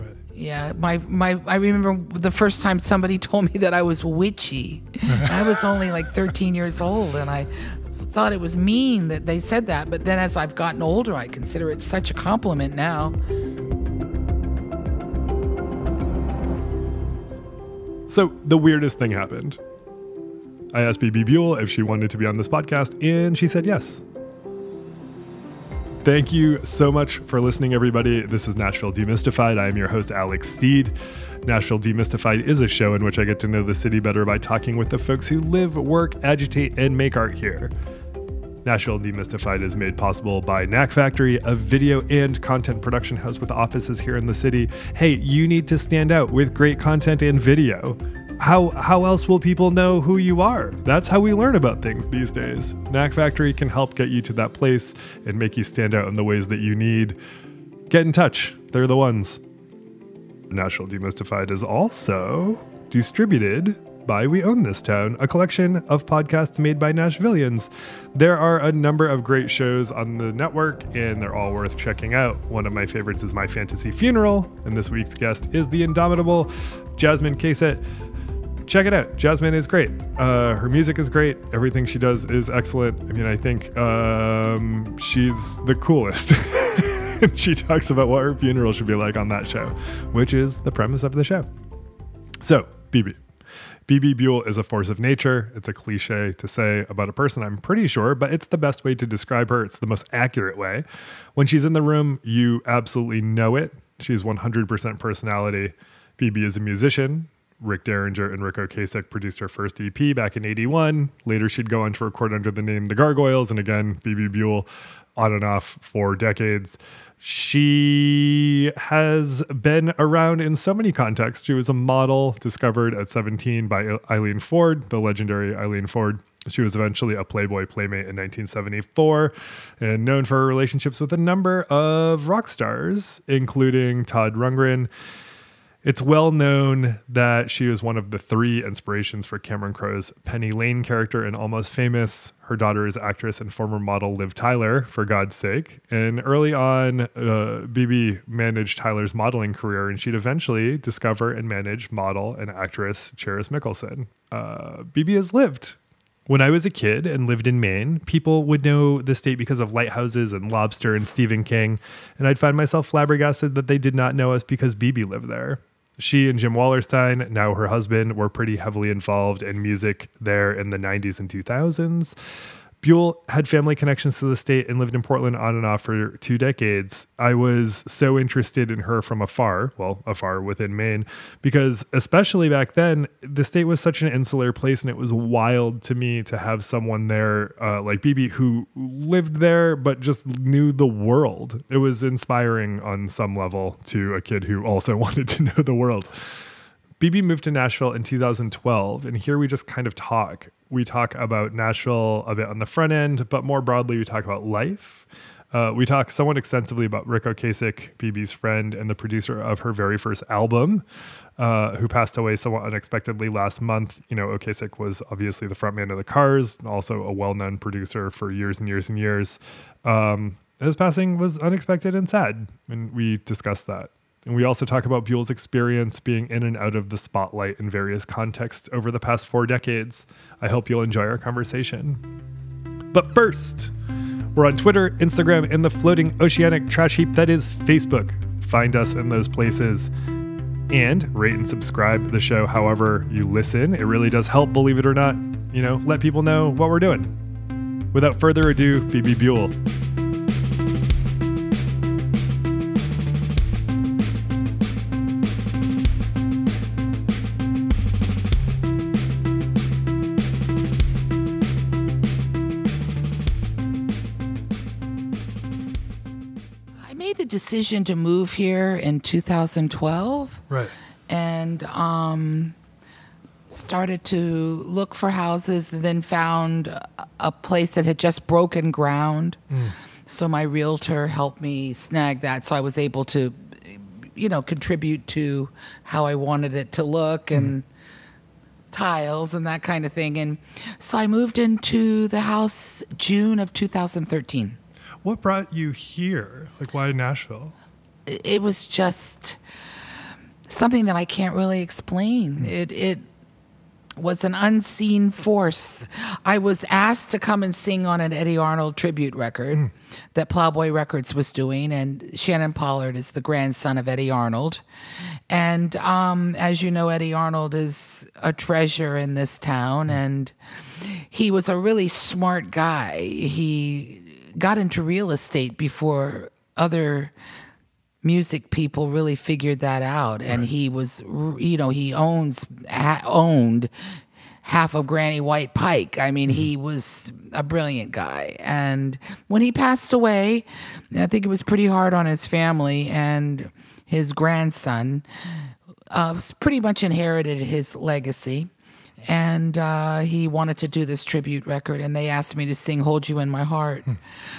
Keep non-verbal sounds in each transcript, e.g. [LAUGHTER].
Right. Yeah, my my I remember the first time somebody [LAUGHS] told me that I was witchy. [LAUGHS] I was only like 13 years old and I thought it was mean that they said that, but then as I've gotten older, I consider it such a compliment now. So the weirdest thing happened. I asked BB Buell if she wanted to be on this podcast, and she said yes. Thank you so much for listening, everybody. This is Nashville Demystified. I am your host, Alex Steed. Nashville Demystified is a show in which I get to know the city better by talking with the folks who live, work, agitate, and make art here. Nashville Demystified is made possible by Knack Factory, a video and content production house with offices here in the city. Hey, you need to stand out with great content and video how how else will people know who you are? That's how we learn about things these days. Knack Factory can help get you to that place and make you stand out in the ways that you need. Get in touch. They're the ones. Nashville Demystified is also distributed by We Own This Town, a collection of podcasts made by Nashvillians. There are a number of great shows on the network, and they're all worth checking out. One of my favorites is My Fantasy Funeral, and this week's guest is the indomitable Jasmine Casett check it out. Jasmine is great. Uh, her music is great. Everything she does is excellent. I mean, I think um, she's the coolest. [LAUGHS] she talks about what her funeral should be like on that show, which is the premise of the show. So, BB. BB Buell is a force of nature. It's a cliche to say about a person, I'm pretty sure, but it's the best way to describe her. It's the most accurate way. When she's in the room, you absolutely know it. She's 100% personality. BB is a musician. Rick Derringer and Ric Ocasek produced her first EP back in 81. Later, she'd go on to record under the name The Gargoyles, and again, BB Buell on and off for decades. She has been around in so many contexts. She was a model discovered at 17 by Eileen Ford, the legendary Eileen Ford. She was eventually a Playboy Playmate in 1974 and known for her relationships with a number of rock stars, including Todd Rundgren it's well known that she was one of the three inspirations for Cameron Crowe's Penny Lane character in Almost Famous. Her daughter is actress and former model Liv Tyler, for God's sake. And early on, uh, BB managed Tyler's modeling career, and she'd eventually discover and manage model and actress Charis Michelsen. Uh, BB has lived when I was a kid and lived in Maine, people would know the state because of lighthouses and lobster and Stephen King. And I'd find myself flabbergasted that they did not know us because BB lived there she and Jim Wallerstein, now her husband, were pretty heavily involved in music there in the 90s and 2000s. Buell had family connections to the state and lived in Portland on and off for two decades. I was so interested in her from afar, well, afar within Maine, because especially back then, the state was such an insular place, and it was wild to me to have someone there uh, like BB who lived there but just knew the world. It was inspiring on some level to a kid who also [LAUGHS] wanted to know the world. BB moved to Nashville in 2012, and here we just kind of talk. We talk about Nashville a bit on the front end, but more broadly, we talk about life. Uh, we talk somewhat extensively about Ric Ocasek, BB's friend and the producer of her very first album, uh, who passed away somewhat unexpectedly last month. You know, Ocasek was obviously the frontman of the Cars, also a well-known producer for years and years and years. Um, his passing was unexpected and sad, and we discussed that. And we also talk about Buell's experience being in and out of the spotlight in various contexts over the past four decades. I hope you'll enjoy our conversation. But first, we're on Twitter, Instagram, and the floating oceanic trash heap that is Facebook. Find us in those places and rate and subscribe the show however you listen. It really does help, believe it or not. You know, let people know what we're doing. Without further ado, BB Buell. Decision to move here in 2012. Right. And um, started to look for houses and then found a place that had just broken ground. Mm. So my realtor helped me snag that. So I was able to, you know, contribute to how I wanted it to look and. Mm tiles and that kind of thing. And so I moved into the house June of 2013. What brought you here? Like, why Nashville? It was just, something that I can't really explain. Hmm. It it was an unseen force. I was asked to come and sing on an Eddy Arnold tribute record hmm. that Plowboy Records was doing, and Shannon Pollard is the grandson of Eddy Arnold. And um, as you know, Eddy Arnold is a treasure in this town, hmm. and he was a really smart guy. He got into real estate before other music people really figured that out. And he was you know he owns ha- owned half of granny white pike. I mean he was a brilliant guy. And when he passed away i think it was pretty hard on his family and his grandson uh, pretty much inherited his legacy and uh, he wanted to do this tribute record and they asked me to sing hold you in my heart.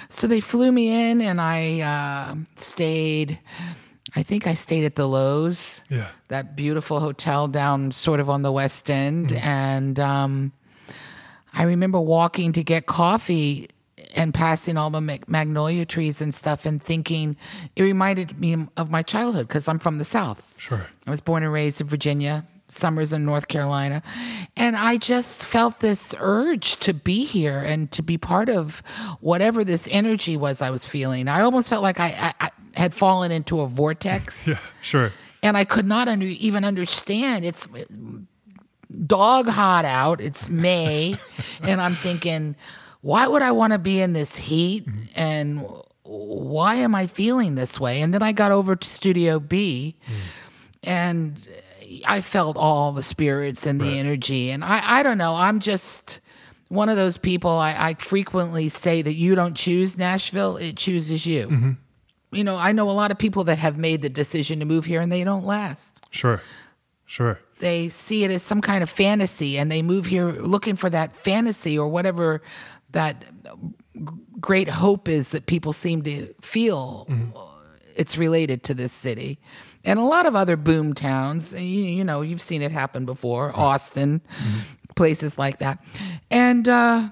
So they flew me in and i uh, stayed i think i stayed at the Loews Yeah. that beautiful hotel down sort of on the west end. And um, i remember walking to get coffee and passing all the mag- magnolia trees and stuff and thinking it reminded me of my childhood because i'm from the south. Sure. I was born and raised in Virginia, summers in North Carolina. And I just felt this urge to be here and to be part of whatever this energy was I was feeling. I almost felt like I, I, I had fallen into a vortex [LAUGHS] Yeah. Sure. and I could not under, even understand. It's dog hot out. It's May, [LAUGHS] and I'm thinking, why would I want to be in this heat? Mm-hmm. And why am I feeling this way? And then I got over to Studio B, mm. and I felt all the spirits and the energy. And I, I don't know. I'm just one of those people. I, I frequently say that you don't choose Nashville; it chooses you. Mm-hmm. You know, I know a lot of people that have made the decision to move here and they don't last Sure. Sure. they see it as some kind of fantasy and they move here looking for that fantasy or whatever that great hope is that people seem to feel mm-hmm. It's related to this city and a lot of other boom towns you, you know you've seen it happen before austin places like that and uh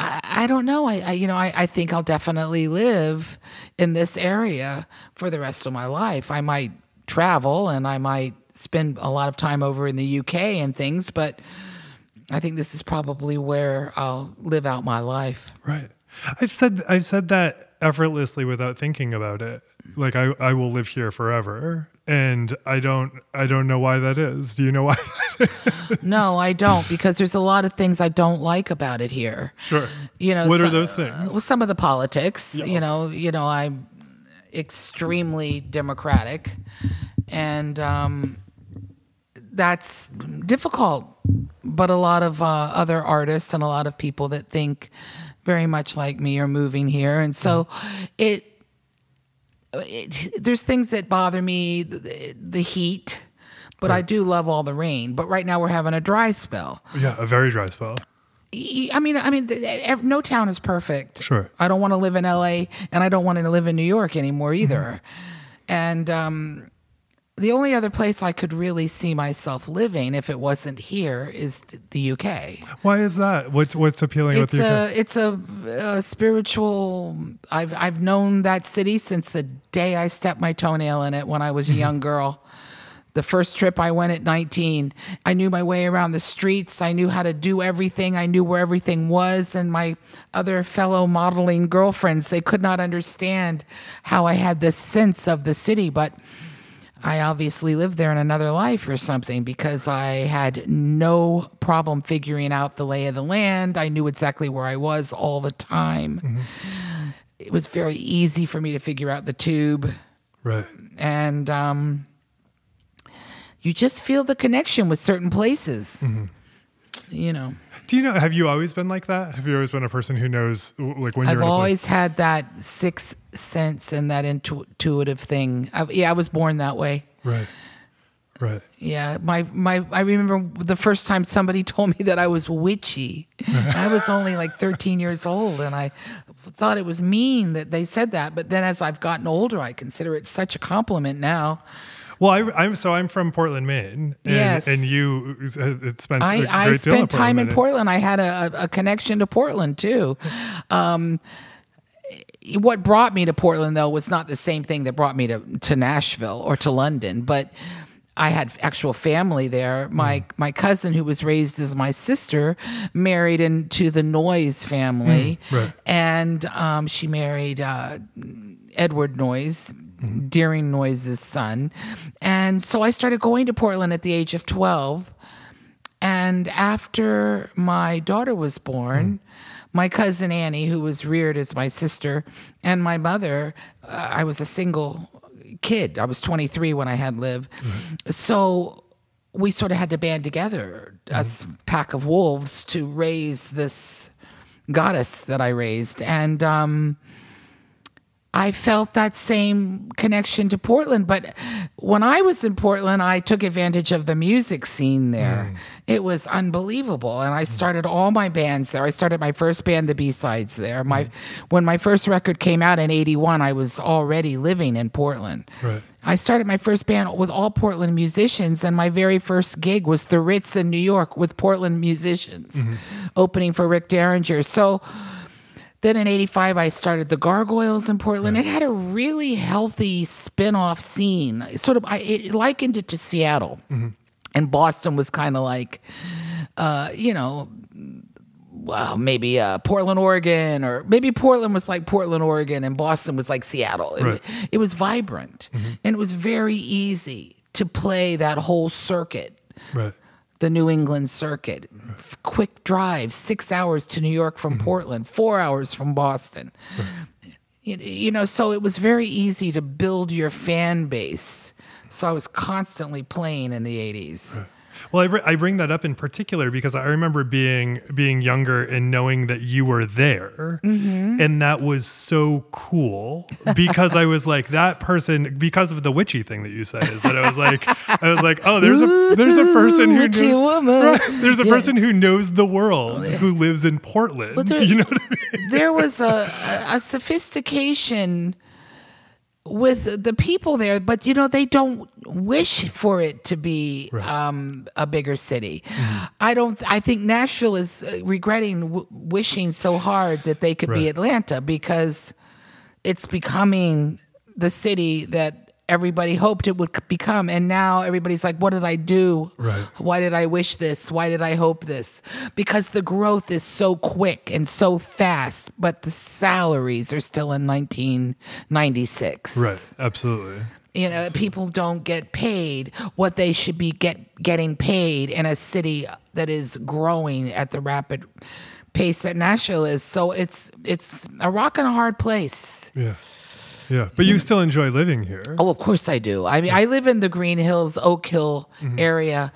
I, I don't know. I, I you know I, I think I'll definitely live in this area for the rest of my life. I might travel and I might spend a lot of time over in the UK and things, but I think this is probably where I'll live out my life. Right. I've said I've said that effortlessly without thinking about it. Like I, I will live here forever. And I don't I don't know why that is. Do you know why? No, I don't because there's a lot of things I don't like about it here. sure. You know, What are those things? Well, some of the politics. You know, you know, I'm extremely democratic, and um, that's difficult. But a lot of uh, other artists and a lot of people that think very much like me are moving here, and so it. it there's things that bother me, the, the heat, but I do love all the rain. But right now we're having a dry spell. Yeah, a very dry spell. I mean, I mean, no town is perfect. Sure. I don't want to live in L.A. and I don't want to live in New York anymore either. And um, the only other place I could really see myself living, if it wasn't here, is the U.K. Why is that? What's what's appealing It's with you? a it's a, a spiritual. I've I've known that city since the day I stepped my toenail in it when I was Mm-hmm. a young girl. The first trip I went at 19, I knew my way around the streets. I knew how to do everything. I knew where everything was. And my other fellow modeling girlfriends, they could not understand how I had this sense of the city. But I obviously lived there in another life or something because I had no problem figuring out the lay of the land. I knew exactly where I was all the time. It was very easy for me to figure out the tube. right. And um, you just feel the connection with certain places. You know, Do you know have you always been like that? Have you always been a person who knows like when I've you're in a always place? had that sixth sense and that intu- intuitive thing. I, yeah, I was born that way. Right. Right. Yeah, my my I remember the first time somebody [LAUGHS] told me that I was witchy. I was only like 13 years old and I thought it was mean that they said that, but then as I've gotten older I consider it such a compliment now. Well, I, I'm so I'm from Portland, Maine, and, Yes. and you uh, spent I, great I deal in spent time in Portland. I had a, a connection to Portland too. Um, what brought me to Portland though was not the same thing that brought me to to Nashville or to London, but I had actual family there. My my cousin, who was raised as my sister, married into the Noyes family, right. and um, she married uh, Edward Noyes, Deering Noyes' son, and so I started going to Portland at the age of twelve. And after my daughter was born, my cousin Annie, who was reared as my sister, and my mother, uh, I was a single kid. I was 23 when I had Liv. So we sort of had to band together, as pack of wolves, to raise this goddess that I raised. And um, I felt that same connection to Portland. But when I was in Portland, I took advantage of the music scene there. Hmm. It was unbelievable. And I hmm. started all my bands there. I started my first band, the B Sides, there. My when my first record came out in '81, I was already living in Portland. Right. I started my first band with all Portland musicians, and my very first gig was the Ritz in New York with Portland musicians, mm-hmm. opening for Rick Derringer. So then in 85, I started the Gargoyles in Portland. It had a really healthy spin off scene. Sort of, I it likened it to Seattle. And Boston was kind of like, uh, you know, well, maybe uh, Portland, Oregon, or maybe Portland was like Portland, Oregon, and Boston was like Seattle. It, Right. it was vibrant, and it was very easy to play that whole circuit Right. The New England circuit. Quick drive, six hours to New York from mm-hmm. Portland, four hours from Boston. You, you know, so it was very easy to build your fan base. So I was constantly playing in the 80s. Well, I, br- I bring that up in particular because I remember being being younger and knowing that you were there, Mm-hmm. and that was so cool because I was like that person because of the witchy thing that you said is that I was like I was like oh there's a there's a person who Witchy knows woman. Right, there's a Yeah. person who knows the world who lives in Portland. there- [LAUGHS] you know what I mean? there was a, a sophistication with the people there, but you know they don't wish for it to be Right. um, a bigger city. I don't. I think Nashville is uh, regretting w- wishing so hard that they could be Atlanta because it's becoming the city that everybody hoped it would become and now everybody's like what did i do? Right. why did i wish this? Why did i hope this? Because the growth is so quick and so fast but the salaries are still in 1996 Right, absolutely. you know people don't get paid what they should be get getting paid in a city that is growing at the rapid pace that Nashville is. So it's it's a rock and a hard place. Yeah, yeah. But you still enjoy living here. Oh, of course I do. I mean, I live in the Green Hills, Oak Hill Mm-hmm. area,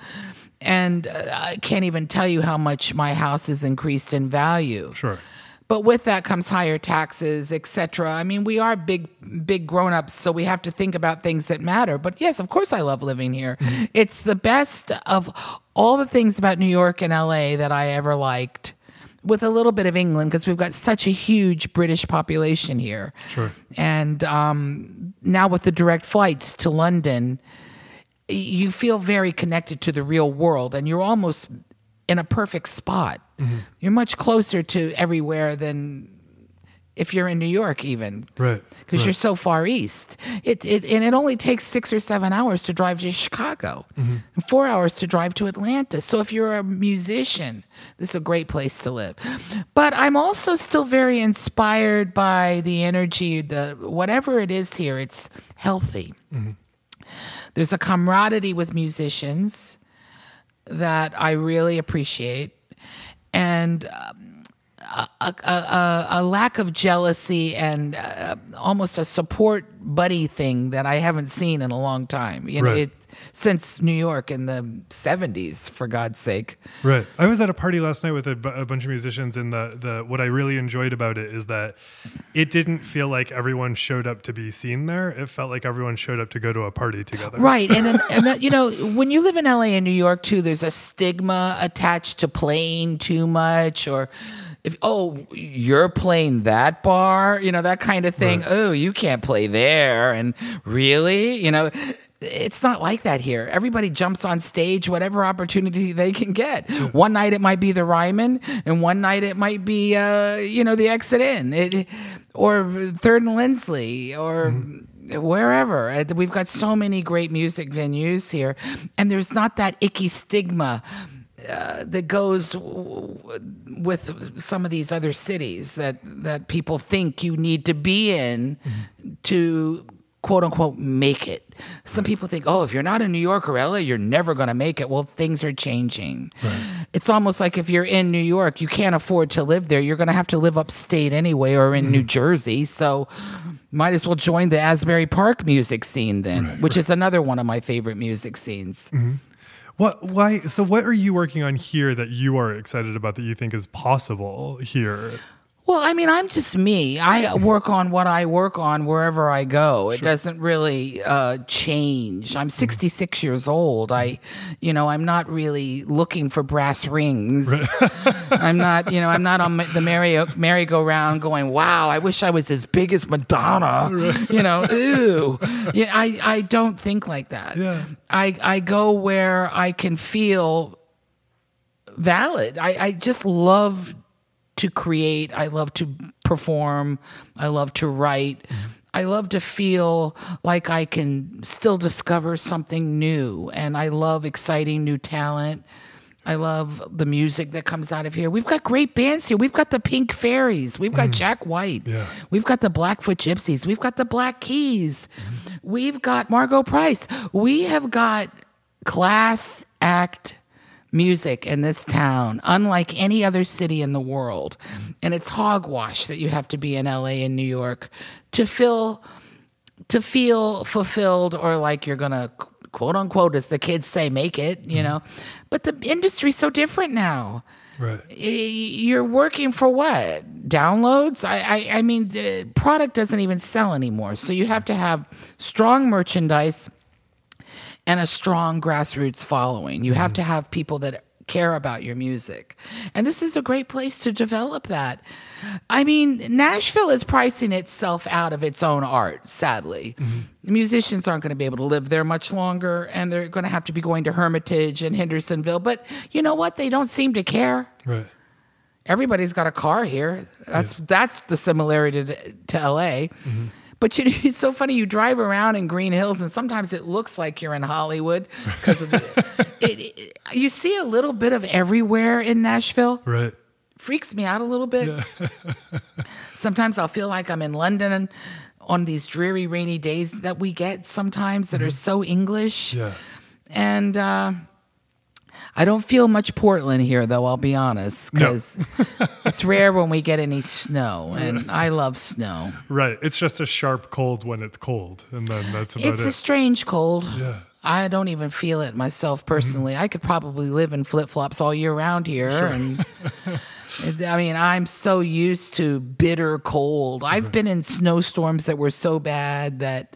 and uh, I can't even tell you how much my house has increased in value. Sure. But with that comes higher taxes, etc. I mean, we are big, big grown-ups, so we have to think about things that matter. But yes, of course, I love living here. Mm-hmm. It's the best of all the things about New York and LA that I ever liked. With a little bit of England, because we've got such a huge British population here. Sure. And um, now with the direct flights to London, you feel very connected to the real world and you're almost in a perfect spot. You're much closer to everywhere than if you're in New York, even. Right. Because right. you're so far east, it, it and it only takes six or seven hours to drive to Chicago, and four hours to drive to Atlanta. So if you're a musician, this is a great place to live. But I'm also still very inspired by the energy, the whatever it is here. It's healthy. There's a camaraderie with musicians that I really appreciate, and um, a, a, a, a lack of jealousy and uh, almost a support buddy thing that I haven't seen in a long time. You know, Right. it, since New York in the '70s, for God's sake. Right. I was at a party last night with a, bunch of musicians, and the the what I really enjoyed about it is that it didn't feel like everyone showed up to be seen there. It felt like everyone showed up to go to a party together. Right, and and, and you know [LAUGHS] when you live in LA and New York too, there's a stigma attached to playing too much, or if oh you're playing that bar, you know that kind of thing. Right. Oh, you can't play there, and really, you know. It's not like that here. Everybody jumps on stage whatever opportunity they can get. One night it might be the Ryman, and one night it might be, uh, you know, the Exit Inn. It, or Third and Lindsley or wherever. Uh, We've got so many great music venues here, and there's not that icky stigma. Uh, that goes w- w- with some of these other cities that that people think you need to be in to quote unquote make it. Some people think, oh, if you're not in New York or LA, you're never going to make it. Well, things are changing. It's almost like if you're in New York, you can't afford to live there. You're going to have to live upstate anyway or in New Jersey. So might as well join the Asbury Park music scene then, which is another one of my favorite music scenes. What? Why? So, what are you working on here that you are excited about that you think is possible here? Well, I mean, I'm just me. I work on what I work on wherever I go. It doesn't really uh, change. I'm 66 years old. I, you know, I'm not really looking for brass rings. [LAUGHS] I'm not, you know, I'm not on the merry merry-go-round going, "Wow, I wish I was as big as Madonna." You know, [LAUGHS] ew. Yeah, I I don't think like that. Yeah. I I go where I can feel valid. I, I just love to create. I love to perform. I love to write. I love to feel like I can still discover something new. And I love exciting new talent. I love the music that comes out of here. We've got great bands here. We've got the Pink Fairies. We've got mm. Jack White. Yeah. We've got the Blackfoot Gypsies. We've got the Black Keys. We've got Margo Price. We have got class act music in this town, unlike any other city in the world. And it's hogwash that you have to be in LA and New York to feel to feel fulfilled or like you're gonna quote unquote, as the kids say, make it, you mm-hmm. know. But the industry's so different now Right. you're working for what downloads i i, I mean the product doesn't even sell anymore so you have to have strong merchandise and a strong grassroots following. You have to mm-hmm. have people that care about your music. And this is a great place to develop that. I mean nashville is pricing itself out of its own art sadly. The musicians aren't going to be able to live there much longer and they're going to have to be going to hermitage and hendersonville but you know what? They don't seem to care. Right. everybody's got a car here. That's that's the similarity to, to LA. Mm-hmm. But you know, [LAUGHS] it's so funny. You drive around in Green Hills, and sometimes it looks like you're in Hollywood because of the. [LAUGHS] it, it, you see a little bit of everywhere in Nashville. Right. Freaks me out a little bit. [LAUGHS] sometimes I'll feel like I'm in London on these dreary, rainy days that we get sometimes that are so English Yeah. and uh, I don't feel much Portland here, though. I'll be honest, because [LAUGHS] it's rare when we get any snow, and I love snow. Right. It's just a sharp cold when it's cold, and then that's about it. It's a strange cold. Yeah. I don't even feel it myself mm-hmm. personally. I could probably live in flip flops all year round here, and [LAUGHS] it- I mean, I'm so used to bitter cold. I've been in snowstorms that were so bad that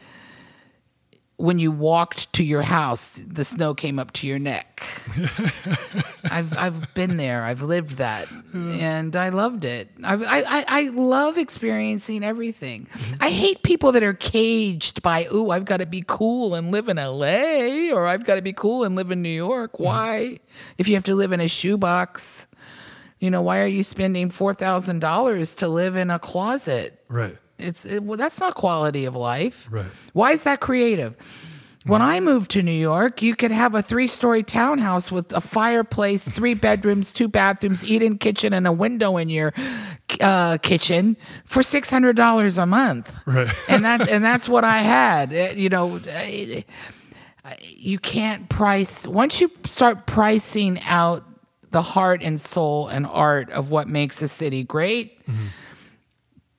when you walked to your house, the snow came up to your neck. [LAUGHS] I've I've been there. I've lived that, and I loved it. I I I- love experiencing everything. Mm-hmm. I hate people that are caged by, "Ooh, I've got to be cool and live in L.A. or I've got to be cool and live in New York." Mm-hmm. Why? If you have to live in a shoebox, you know, why are you spending four thousand dollars to live in a closet? Right. It's it, well, that's not quality of life. Right. Why is that creative? When I moved to New York, you could have a three-story townhouse with a fireplace, three bedrooms, two bathrooms, eat-in kitchen, and a window in your uh, kitchen for six hundred dollars a month. Right. [LAUGHS] and that's and that's what I had. You know, you can't price once you start pricing out the heart and soul and art of what makes a city great.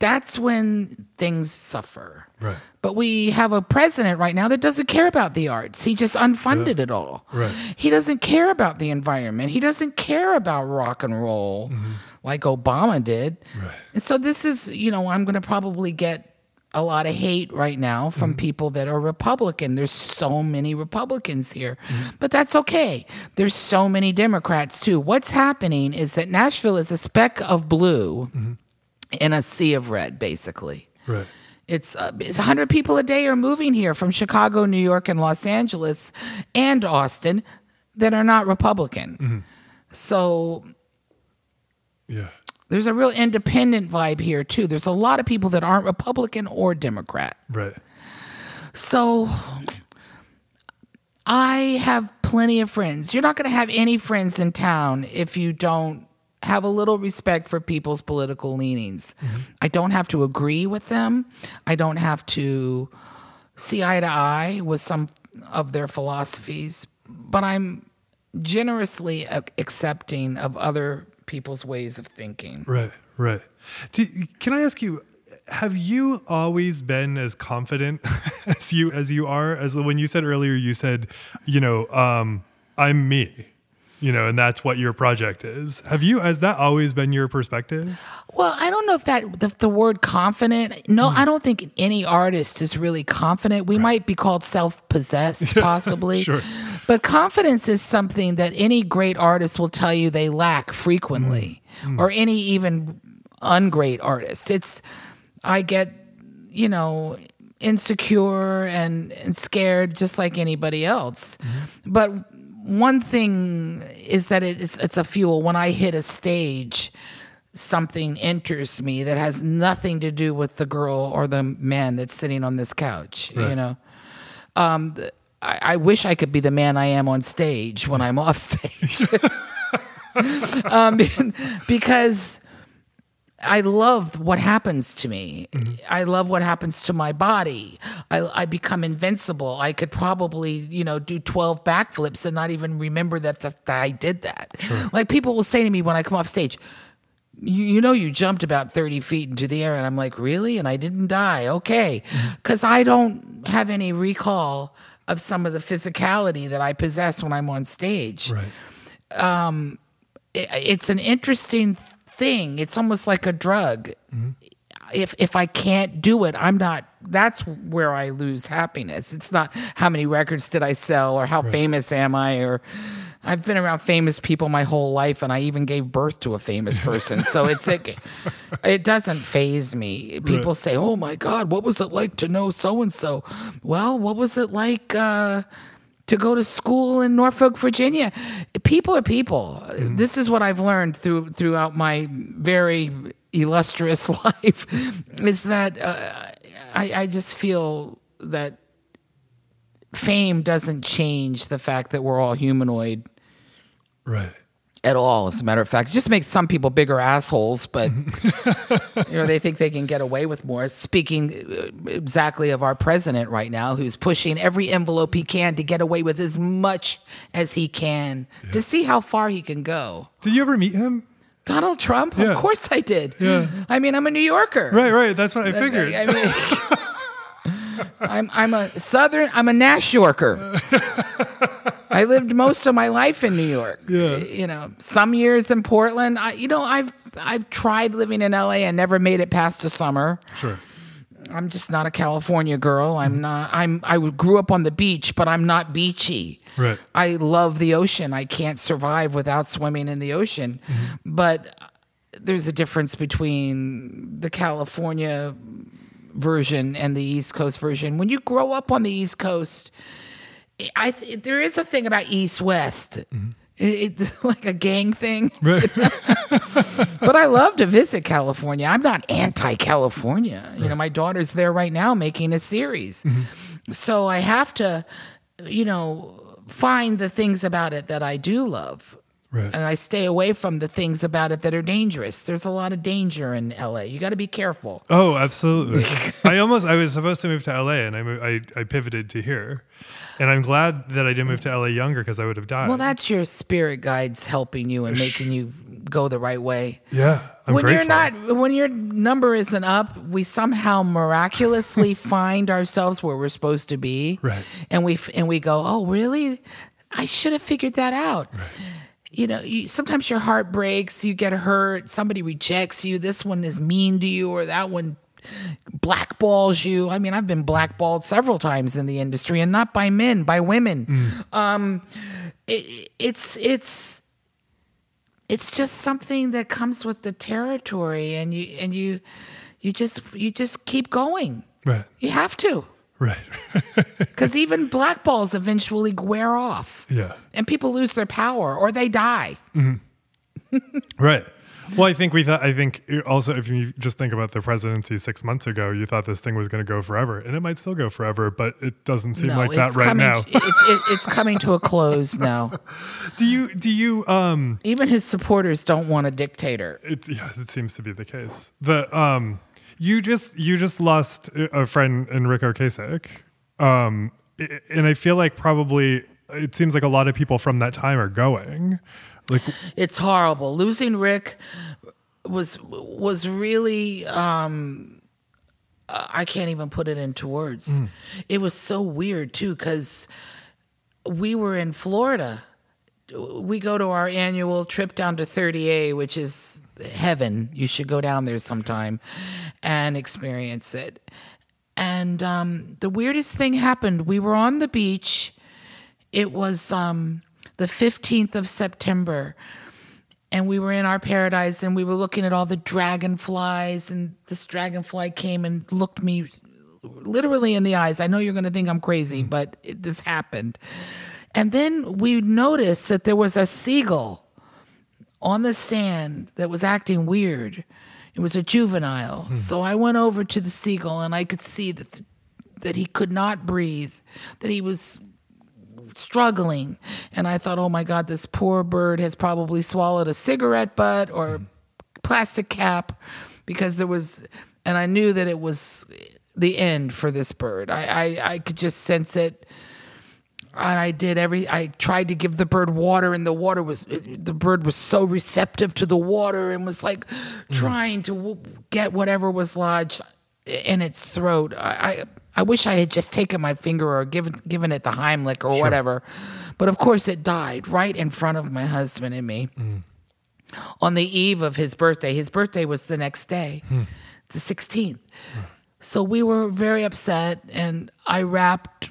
That's when things suffer. Right. But we have a president right now that doesn't care about the arts. He just unfunded it all. Right. He doesn't care about the environment. He doesn't care about rock and roll mm-hmm. like Obama did. Right. And so this is, you know, I'm going to probably get a lot of hate right now from mm-hmm. people that are Republican. There's so many Republicans here. Mm-hmm. But that's okay. There's so many Democrats too. What's happening is that Nashville is a speck of blue in a sea of red basically. Right. It's, uh, it's 100 people a day are moving here from Chicago, New York, and Los Angeles and Austin that are not Republican. So Yeah. There's a real independent vibe here too. There's a lot of people that aren't Republican or Democrat. Right. So I have plenty of friends. You're not going to have any friends in town if you don't have a little respect for people's political leanings. I don't have to agree with them. I don't have to see eye to eye with some of their philosophies, but I'm generously accepting of other people's ways of thinking. Right, right. Can I ask you? Have you always been as confident [LAUGHS] as you as you are? As when you said earlier, you said, you know, um, I'm me, you know, and that's what your project is. Have you? Has that always been your perspective? Well, I don't know if that the, the word confident. No, hmm. I don't think any artist is really confident. We might be called self-possessed, [LAUGHS] possibly. Sure. But confidence is something that any great artist will tell you they lack frequently, hmm. Hmm. or any even ungreat artist. It's I get, you know, insecure and, and scared just like anybody else. Mm-hmm. But one thing is that it's it's a fuel. When I hit a stage, something enters me that has nothing to do with the girl or the man that's sitting on this couch. You know, um, I, I wish I could be the man I am on stage when I'm off [LAUGHS] stage, [LAUGHS] um, because I love what happens to me. Mm-hmm. I love what happens to my body. I, I become invincible. I could probably, you know, do 12 backflips and not even remember that, that, that I did that. Like people will say to me when I come off stage, you, you know, you jumped about 30 feet into the air. And I'm like, really? And I didn't die. Okay. Mm-hmm. Because I don't have any recall of some of the physicality that I possess when I'm on stage Right. Um, it- it's an interesting thing. It's almost like a drug. If if I can't do it, I'm not. That's where I lose happiness. It's not how many records did I sell or how famous am I or. I've been around famous people my whole life, and I even gave birth to a famous person. So it's like, [LAUGHS] it doesn't phase me. People Right. say, "Oh my God, what was it like to know so and so?" Well, what was it like? Uh, to go to school in Norfolk, Virginia. People are people. This is what I've learned through throughout my very illustrious [LAUGHS] life is that uh, I, I just feel that fame doesn't change the fact that we're all humanoid Right. At all. As a matter of fact, it just makes some people bigger assholes, but [LAUGHS] you know they think they can get away with more. Speaking uh, exactly of our president right now, who's pushing every envelope he can to get away with as much as he can to see how far he can go. Did you ever meet him? Donald Trump, Yeah. of course I did. Yeah. I mean, I'm a New Yorker. Right, right. That's what I figured. I mean, [LAUGHS] I'm I'm a Southern. I'm a Nash Yorker. [LAUGHS] I lived most of my life in New York. Yeah. You know, some years in Portland. I, you know, I've I've tried living in LA and never made it past the summer. Sure. I'm just not a California girl. I'm mm-hmm. not. I'm. I grew up on the beach, but I'm not beachy. Right. I love the ocean. I can't survive without swimming in the ocean. Mm-hmm. But there's a difference between the California version and the East Coast version. When you grow up on the East Coast, I th- there is a thing about East West. Mm-hmm. It- It's [LAUGHS] like a gang thing. [LAUGHS] Right. [LAUGHS] But I love to visit California. I'm not anti California. You know, my daughter's there right now making a series. Mm-hmm. So I have to, you know, find the things about it that I do love. Right. And I stay away from the things about it that are dangerous. There's a lot of danger in LA. You got to be careful. Oh, absolutely. I almost I was supposed to move to LA and I mo- I, I pivoted to here. And I'm glad that I didn't move to LA younger because I would have died. Well, that's your spirit guides helping you and making you go the right way. yeah. I'm when grateful. you're not when your number isn't up we somehow miraculously [LAUGHS] find ourselves where we're supposed to be Right. and we and we go oh really i should have figured that out you know you, sometimes your heart breaks you get hurt somebody rejects you this one is mean to you or that one blackballs you i mean i've been blackballed several times in the industry and not by men by women Mm. um it, it's it's it's just something that comes with the territory and you and you you just you just keep going Right. you have to Right. [LAUGHS] because even blackballs eventually wear off yeah. and people lose their power or they die Right. Well, I think we thought. I think also, if you just think about the presidency six months ago, you thought this thing was going to go forever, and it might still go forever, but it doesn't seem no, like that right coming, now. it's it, it's coming to a close now. [LAUGHS] do you? Do you? Um, Even his supporters don't want a dictator. it yeah, it seems to be the case. The um, you just you just lost a friend Ric Ocasek, um, and I feel like probably it seems like a lot of people from that time are going. Like, It's horrible. Losing Rick was was really um I can't even put it into words. It was so weird too cuz we were in Florida. We go to our annual trip down to 30A, which is heaven. You should go down there sometime and experience it. And um, the weirdest thing happened. We were on the beach. It was um, the 15th of September. And we were in our paradise and we were looking at all the dragonflies and this dragonfly came and looked me literally in the eyes. I know you're going to think i'm crazy mm-hmm. but it, this happened. And then we noticed that there was a seagull on the sand that was acting weird. It was a juvenile. Hmm. So i went over to the seagull and i could see that that he could not breathe that he was struggling. And I thought, oh my God, this poor bird has probably swallowed a cigarette butt or mm-hmm. plastic cap because there was, and I knew that it was the end for this bird. I, I, I could just sense it. And I did every, I tried to give the bird water, and the water was, the bird was so receptive to the water and was like mm-hmm. trying to get whatever was lodged in its throat. I, I, I wish I had just taken my finger or given given it the Heimlich or whatever, but of course it died right in front of my husband and me. Mm. On the eve of his birthday. His birthday was the next day, hmm. the 16th. So we were very upset, and I wrapped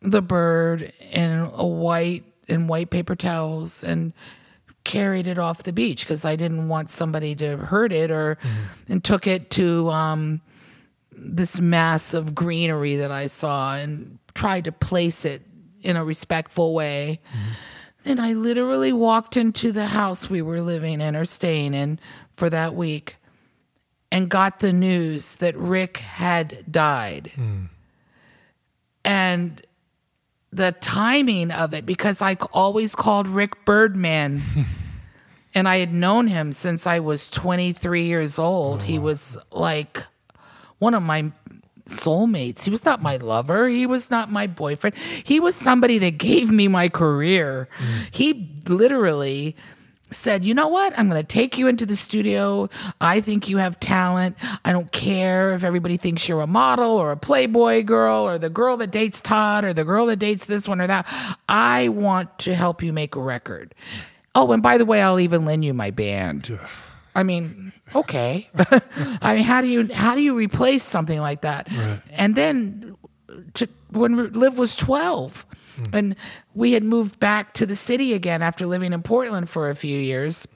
the bird in a white in white paper towels and carried it off the beach because I didn't want somebody to hurt it or mm-hmm. and took it to um, this mass of greenery that I saw and tried to place it in a respectful way. Mm-hmm. Then I literally walked into the house we were living in or staying in for that week and got the news that Rick had died. Hmm. And the timing of it, because I always called Rick Birdman. [LAUGHS] and I had known him since I was 23 years old. Oh, he was like one of my soulmates. He was not my lover. He was not my boyfriend. He was somebody that gave me my career. Mm. He literally said, You know what? I'm going to take you into the studio. I think you have talent. I don't care if everybody thinks you're a model or a Playboy girl or the girl that dates Todd or the girl that dates this one or that. I want to help you make a record. Oh, and by the way, I'll even lend you my band. I mean, okay. [LAUGHS] I mean, how do you how do you replace something like that? And then to when Liv was 12 hmm. and we had moved back to the city again after living in Portland for a few years.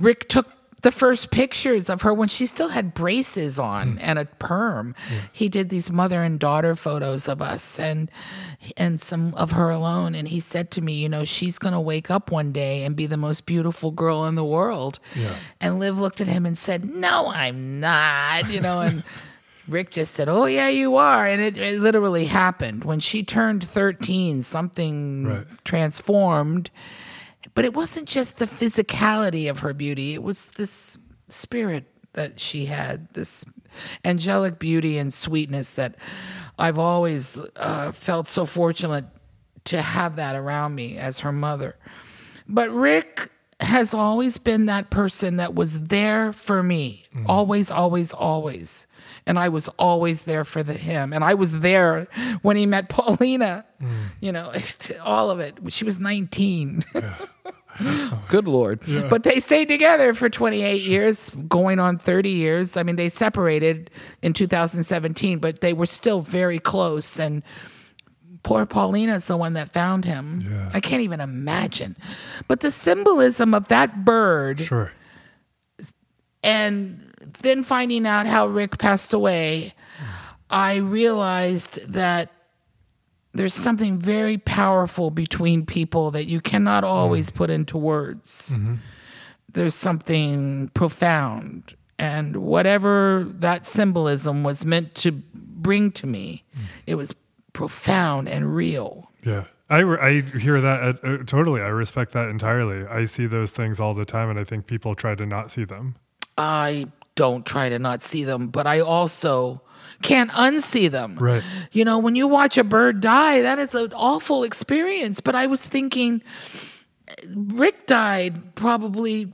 Rick took the first pictures of her when she still had braces on hmm. and a perm. Hmm. He did these mother and daughter photos of us and and some of her alone and he said to me, you know, she's going to wake up one day and be the most beautiful girl in the world. Yeah. And Liv looked at him and said, "No, I'm not." You know, and [LAUGHS] Rick just said, "Oh yeah, you are," and it, it literally happened when she turned thirteen. Something Right. transformed, but it wasn't just the physicality of her beauty; it was this spirit that she had, this angelic beauty and sweetness that I've always uh, felt so fortunate to have that around me as her mother. But Rick has always been that person that was there for me. Always, always, always. And I was always there for the, him. And I was there when he met Paulina. Mm. You know, [LAUGHS] all of it. She was 19. [LAUGHS] Good Lord. But they stayed together for 28 years, going on 30 years. I mean, they separated in 2017, but they were still very close. And poor Paulina's the one that found him. Yeah. I can't even imagine. But the symbolism of that bird Sure. and then finding out how Rick passed away, I realized that there's something very powerful between people that you cannot always put into words. Mm-hmm. there's something profound. And whatever that symbolism was meant to bring to me, mm. it was profound and real. Yeah. I, I hear that uh, uh, totally. I respect that entirely. I see those things all the time, and I think people try to not see them. I don't try to not see them, but I also can't unsee them. Right. You know, when you watch a bird die, that is an awful experience. But I was thinking, Ric died probably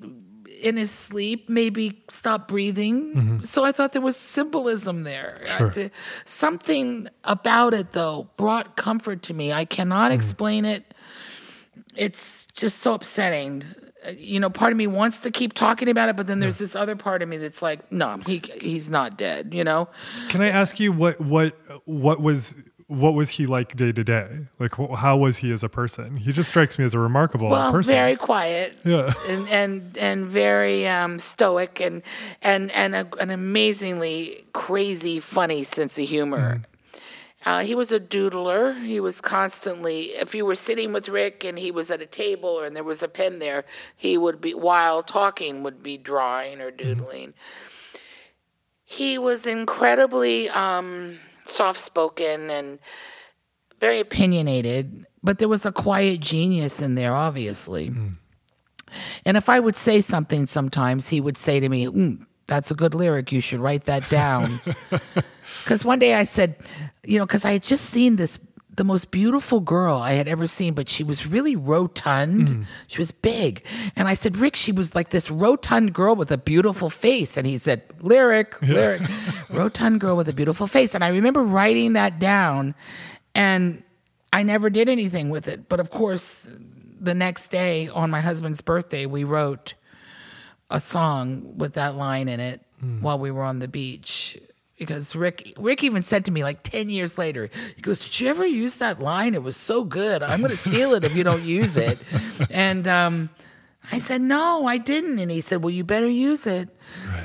in his sleep, maybe stopped breathing. Mm-hmm. So I thought there was symbolism there. Sure. I- something about it, though, brought comfort to me. I cannot mm-hmm. explain it. It's just so upsetting. You know, part of me wants to keep talking about it, but then there's this other part of me that's like, no, he he's not dead. You know, Can I ask you what what what was what was he like day to day? Like wh- how was he as a person? He just strikes me as a remarkable well, person. very quiet. Yeah. and and and very um, stoic and and and a, an amazingly crazy, funny sense of humor. Uh, he was a doodler. He was constantly, if you were sitting with Ric and he was at a table and there was a pen there, he would be, while talking, would be drawing or doodling. He was incredibly um, soft spoken and very opinionated, but there was a quiet genius in there, obviously. And if I would say something sometimes, he would say to me, mm, That's a good lyric. You should write that down. [LAUGHS] Because one day I said, You know, because I had just seen this, the most beautiful girl I had ever seen, but she was really rotund. Mm-hmm. She was big. And I said, Ric, she was like this rotund girl with a beautiful face. And he said, Lyric, lyric, [LAUGHS] rotund girl with a beautiful face. And I remember writing that down. And I never did anything with it. But of course, the next day on my husband's birthday, we wrote a song with that line in it while we were on the beach. Because Ric, Ric even said to me like ten years later, he goes, "Did you ever use that line? It was so good. I'm going to steal it if you don't use it." [LAUGHS] And um, I said, "No, I didn't." And he said, "Well, you better use it."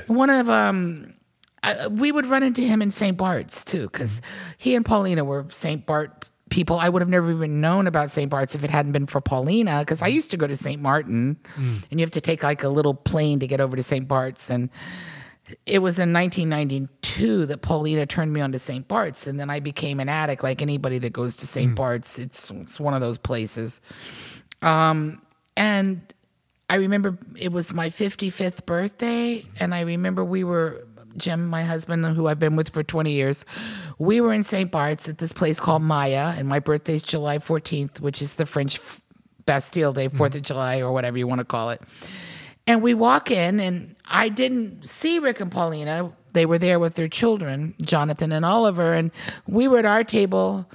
One of um, I, we would run into him in St. Bart's too, because he and Paulina were St. Bart people. I would have never even known about St. Bart's if it hadn't been for Paulina, because I mm. used to go to St. Martin, mm. and you have to take like a little plane to get over to St. Bart's. And it was in 1992 that Paulina turned me on to St. Bart's, and then I became an addict like anybody that goes to St. Mm. Bart's. It's it's one of those places. Um, and I remember it was my 55th birthday, and I remember we were Jim, my husband, who I've been with for 20 years. We were in St. Bart's at this place called Maya, and my birthday is July 14th, which is the French Bastille Day, mm. 4th of July, or whatever you want to call it. And we walk in, and I didn't see Ric and Paulina. They were there with their children, Jonathan and Oliver, and we were at our table,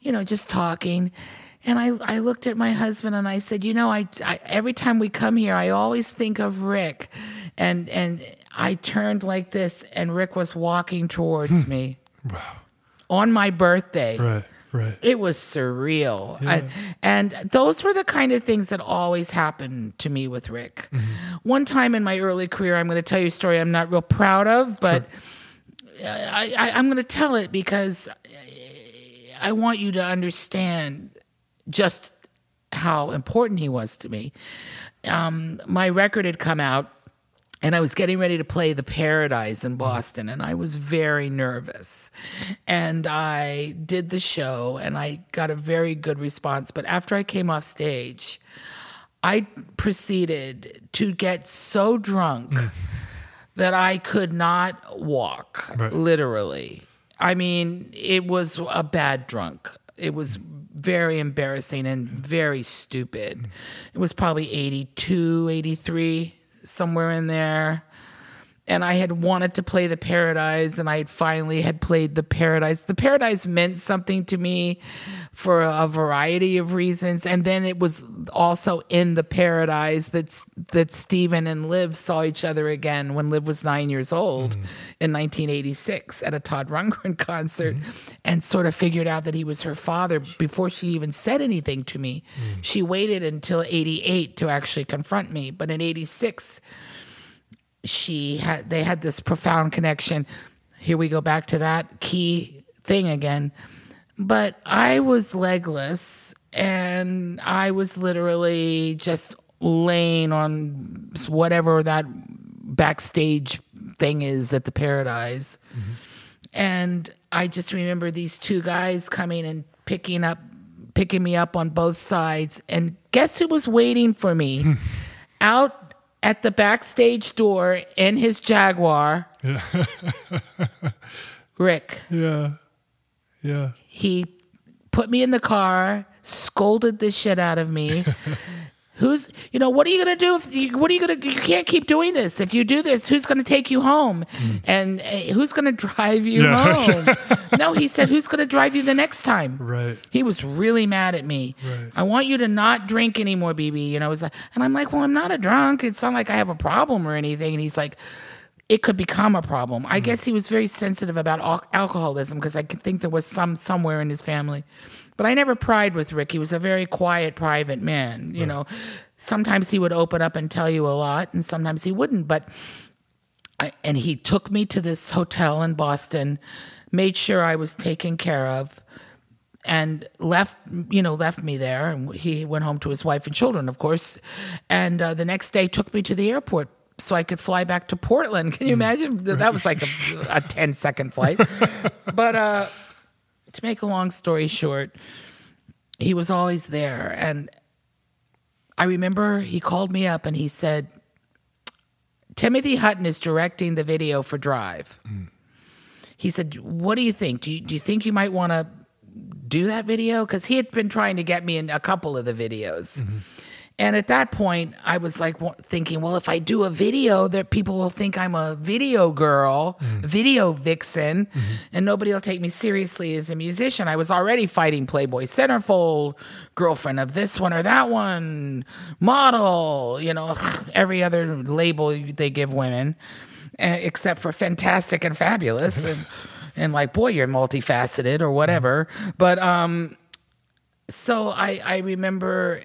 you know, just talking. And I, I looked at my husband and I said, you know, I, I every time we come here, I always think of Ric, and and I turned like this, and Ric was walking towards me Wow. on my birthday. Right. Right. It was surreal. I- and those were the kind of things that always happened to me with Ric. One time in my early career, I'm going to tell you a story I'm not real proud of, but I, I, I'm going to tell it because I want you to understand just how important he was to me. Um, my record had come out and I was getting ready to play the Paradise in Boston, and I was very nervous. And I did the show, and I got a very good response. But after I came off stage, I proceeded to get so drunk mm. that I could not walk, Right. literally. I mean, it was a bad drunk. It was very embarrassing and very stupid. It was probably 82, 83, somewhere in there. And I had wanted to play the Paradise, and I had finally had played the Paradise. The Paradise meant something to me for a variety of reasons, and then it was also in the Paradise that that Stephen and Liv saw each other again when Liv was nine years old mm. in 1986 at a Todd Rundgren [LAUGHS] concert, mm-hmm. and sort of figured out that he was her father before she even said anything to me. Mm. She waited until 88 to actually confront me, but in 86 she had they had this profound connection. Here we go back to that key thing again. But I was legless and I was literally just laying on whatever that backstage thing is at the Paradise. Mm-hmm. And I just remember these two guys coming and picking up picking me up on both sides and guess who was waiting for me [LAUGHS] out at the backstage door in his Jaguar? [LAUGHS] Ric. Yeah. Yeah. He put me in the car, scolded the shit out of me. [LAUGHS] Who's, you know, what are you gonna do? If you, what are you gonna? You can't keep doing this. If you do this, who's gonna take you home? And uh, who's gonna drive you Yeah. [LAUGHS] home? no, he said, who's gonna drive you the next time? Right. He was really mad at me. Right. I want you to not drink anymore, Bebe. You know, it's like, and I'm like, well, I'm not a drunk. It's not like I have a problem or anything. And he's like, it could become a problem. I guess he was very sensitive about al- alcoholism because I think there was some somewhere in his family. But I never pried with Ric. He was a very quiet, private man. You know, sometimes he would open up and tell you a lot, and sometimes he wouldn't. But I, and he took me to this hotel in Boston, made sure I was taken care of, and left you know left me there. And he went home to his wife and children, of course. And uh, the next day, took me to the airport so I could fly back to Portland. [LAUGHS] Can you imagine? That was like a, a 10 second flight. [LAUGHS] but uh, to make a long story short, he was always there. And I remember he called me up and he said, Timothy Hutton is directing the video for Drive. He said, What do you think? Do you, do you think you might want to do that video? Because he had been trying to get me in a couple of the videos. And at that point, I was like thinking, well, if I do a video, that people will think I'm a video girl, video vixen, and nobody will take me seriously as a musician. I was already fighting Playboy Centerfold, girlfriend of this one or that one, model, you know, [SIGHS] every other label they give women, eh, except for fantastic and fabulous. and, [LAUGHS] and like, boy, you're multifaceted or whatever. But um, so I, I remember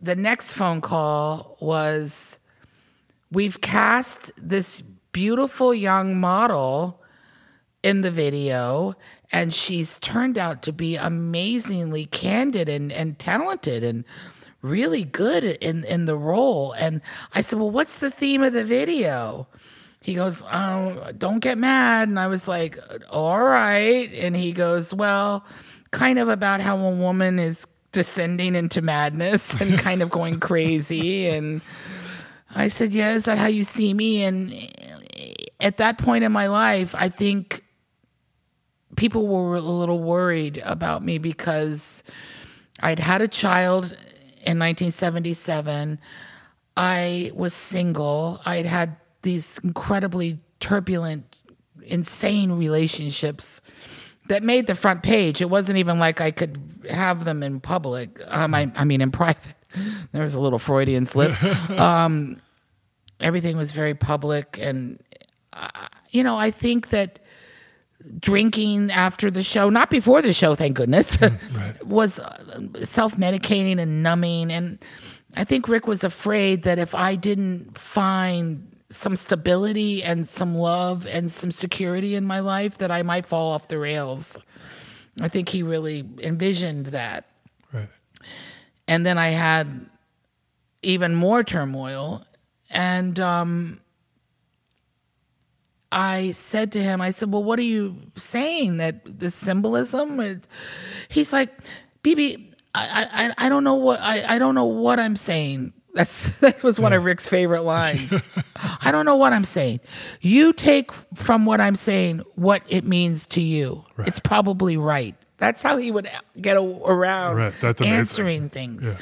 the next phone call was we've cast this beautiful young model in the video and she's turned out to be amazingly candid and, and talented and really good in, in the role. And i said well what's the theme of the video? He goes oh, don't get mad. And i was like all right. And he goes well kind of about how a woman is descending into madness and [LAUGHS] kind of going crazy and I said, Yeah, is that how you see me? And at that point in my life, I think people were a little worried about me because I'd had a child in 1977. I was single. I'd had these incredibly turbulent, insane relationships that made the front page. It wasn't even like I could have them in public. Um, I, I mean, in [LAUGHS] private. There was a little Freudian slip. [LAUGHS] um, everything was very public, and uh, you know, I think that drinking after the show, not before the show, thank goodness, [LAUGHS] was uh, self-medicating and numbing. And I think Ric was afraid that if I didn't find some stability and some love and some security in my life, that I might fall off the rails. I think he really envisioned that. Right. And then I had even more turmoil. And um, I said to him, I said, Well, what are you saying? That the symbolism? It- He's like, Bebe, I, I, I don't know what I, I don't know what I'm saying. That's [LAUGHS] that was one of Ric's favorite lines. [LAUGHS] I don't know what I'm saying. You take from what I'm saying what it means to you. It's probably right. That's how he would get a, around Right, that's amazing. answering things.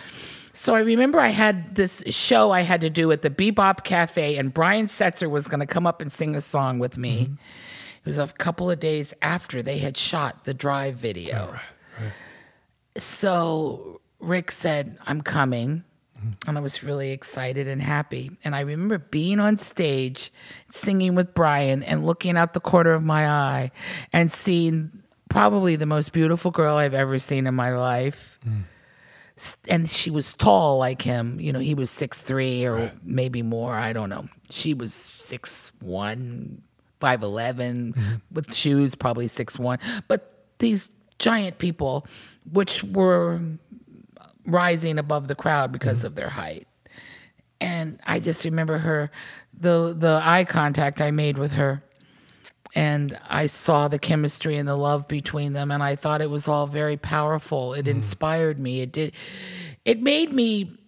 So I remember I had this show I had to do at the Bebop Cafe, and Brian Setzer was going to come up and sing a song with me. Mm-hmm. It was a couple of days after they had shot the Drive video. So Ric said, I'm coming. And I was really excited and happy. And I remember being on stage, singing with Brian, and looking out the corner of my eye and seeing probably the most beautiful girl I've ever seen in my life and she was tall like him. You know, he was six three or maybe more. I don't know. She was six one, five mm-hmm. with shoes, probably six one. But these giant people, which were rising above the crowd because of their height. and I just remember her, the the eye contact I made with her, and I saw the chemistry and the love between them, and I thought it was all very powerful. It inspired me. It did. It made me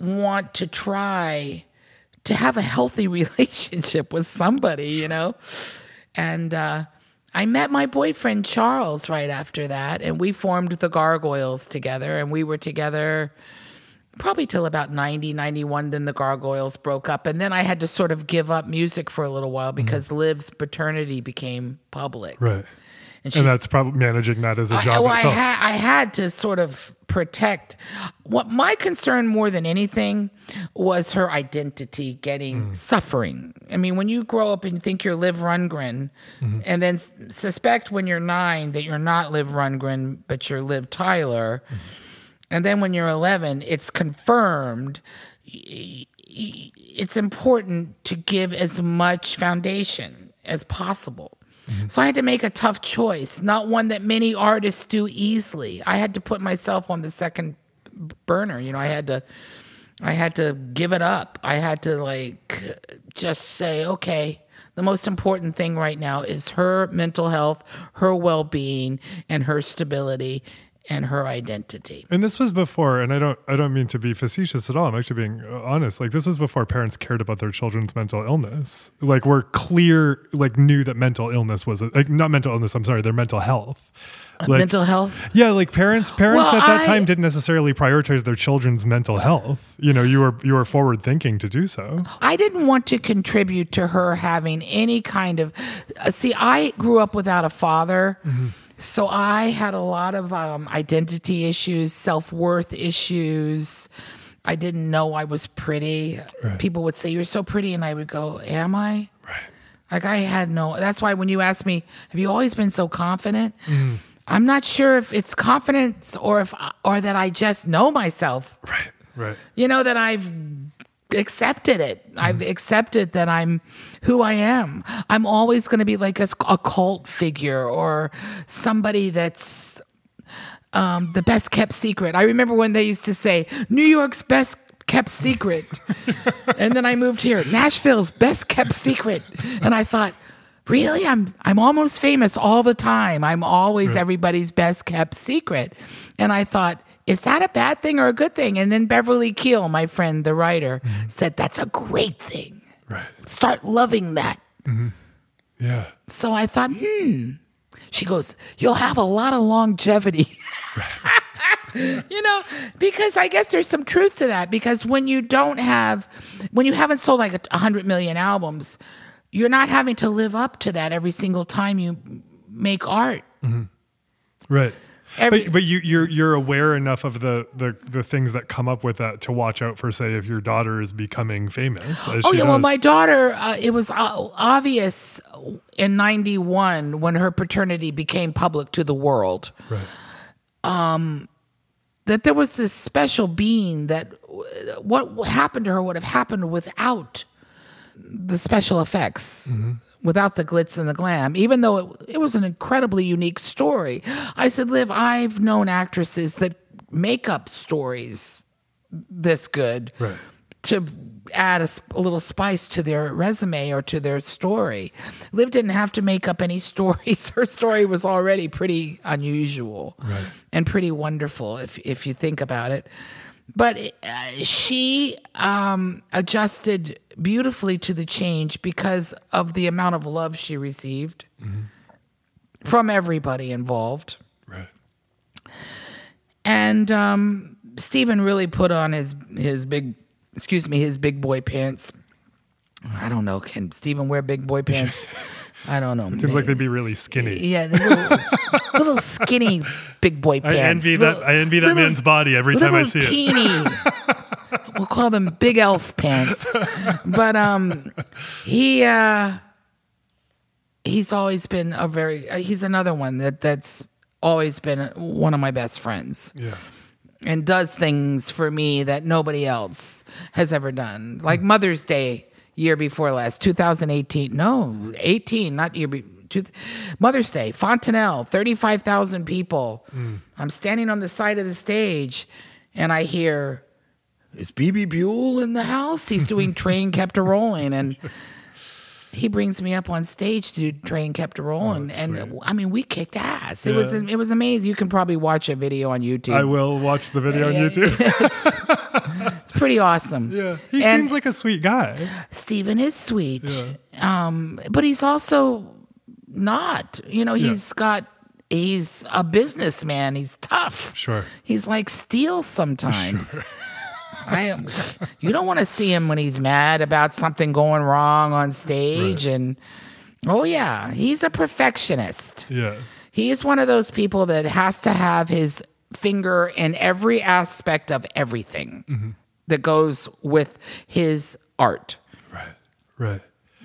want to try to have a healthy [LAUGHS] relationship with somebody, you know, and. uh I met my boyfriend Charles right after that, and we formed the Gargoyles together, and we were together probably till about 90, 91. Then the Gargoyles broke up, and then I had to sort of give up music for a little while mm-hmm. because Liv's paternity became public. Right. And, And that's probably managing that as a job well, I, ha- I had to sort of protect. What my concern more than anything was her identity getting mm. suffering. I mean, when you grow up and you think you're Liv Rundgren, mm-hmm. and then s- suspect when you're nine that you're not Liv Rundgren, but you're Liv Tyler, mm-hmm. and then when you're 11, it's confirmed. It's important to give as much foundation as possible. So I had to make a tough choice, not one that many artists do easily. I had to put myself on the second burner. You know, I had to I had to give it up. I had to like just say, okay, the most important thing right now is her mental health, her well-being, and her stability and her identity. And this was before, and I don't, I don't mean to be facetious at all. I'm actually being honest. Like this was before parents cared about their children's mental illness. Like we're clear, like knew that mental illness was a, like not mental illness. I'm sorry, their mental health. Like, mental health. yeah, like parents, parents Well, at that I- time didn't necessarily prioritize their children's mental health. You know, you were you were forward thinking to do so. I didn't want to contribute to her having any kind of. uh, See, I grew up without a father. So I had a lot of um, identity issues, self worth issues. I didn't know I was pretty. People would say, You're so pretty. And I would go, Am I? Right. Like I had no. That's why when you ask me, Have you always been so confident? I'm not sure if it's confidence or if or that I just know myself Right. Right. you know that i've accepted it. I've accepted that i'm who i am. I'm always going to be like a cult figure or somebody that's um, the best kept secret. I remember when they used to say new york's best kept secret. [LAUGHS] And then i moved here. Nashville's best kept secret. And i thought really? I'm i'm almost famous all the time. I'm always everybody's best kept secret. And i thought is that a bad thing or a good thing? And then beverly keel my friend the writer mm-hmm. said that's a great thing. Right. start loving that. Mm-hmm. Yeah. so i thought hmm. She goes you'll have a lot of longevity. [LAUGHS] You know because i guess there's some truth to that because when you don't have when you haven't sold like a 100 million albums you're not having to live up to that every single time you make art. Mm-hmm. Right. Every- but but you you're you're aware enough of the, the the things that come up with that to watch out for say if your daughter is becoming famous. As Oh yeah, well my daughter, uh, it was uh, obvious in '91 when her paternity became public to the world right. that there was this special being that what happened to her would have happened without the special effects. Without the glitz and the glam, even though it, it was an incredibly unique story, I said, Liv, I've known actresses that make up stories this good Right. to add a, a little spice to their resume or to their story. Liv didn't have to make up any [LAUGHS] stories. Her story was already pretty unusual Right. and pretty wonderful if if you think about it. But uh, she um, adjusted beautifully to the change because of the amount of love she received from everybody involved. Right. And um, Stephen really put on his his big, excuse me, his big boy pants. I don't know. Can Stephen wear big boy pants? [LAUGHS] I don't know. It seems like they'd be really skinny. yeah, little, [LAUGHS] little skinny big boy pants. I envy Little- that. I envy that little- man's body every time I see it. teeny. [LAUGHS] we'll call them big elf pants. But um, he uh, he's always been a very. Uh, he's another one that that's always been one of my best friends Yeah. and does things for me that nobody else has ever done. Like Mother's Day year before last, 2018. No, 18, not year be- two, Mother's Day, Fontanel, 35,000 people. Hmm. I'm standing on the side of the stage and I hear is Bebe Buell in the house? He's [LAUGHS] doing Train Kept a Rolling. And he brings me up on stage to do Train Kept a oh, Rolling. and Oh, sweet. I mean, we kicked ass. It was it was amazing. You can probably watch a video on YouTube. I will watch the video on [LAUGHS] YouTube. [LAUGHS] Pretty awesome. yeah, he And- seems like a sweet guy. Stephen is sweet, Yeah. um, but he's also not. You know, he's got he's a businessman. He's tough. Sure. He's like steel sometimes. [LAUGHS] I, am. you don't want to see him when he's mad about something going wrong on stage, Right. and oh yeah, he's a perfectionist. Yeah. He is one of those people that has to have his finger in every aspect of everything Mm-hmm. That goes with his art. Right. Right.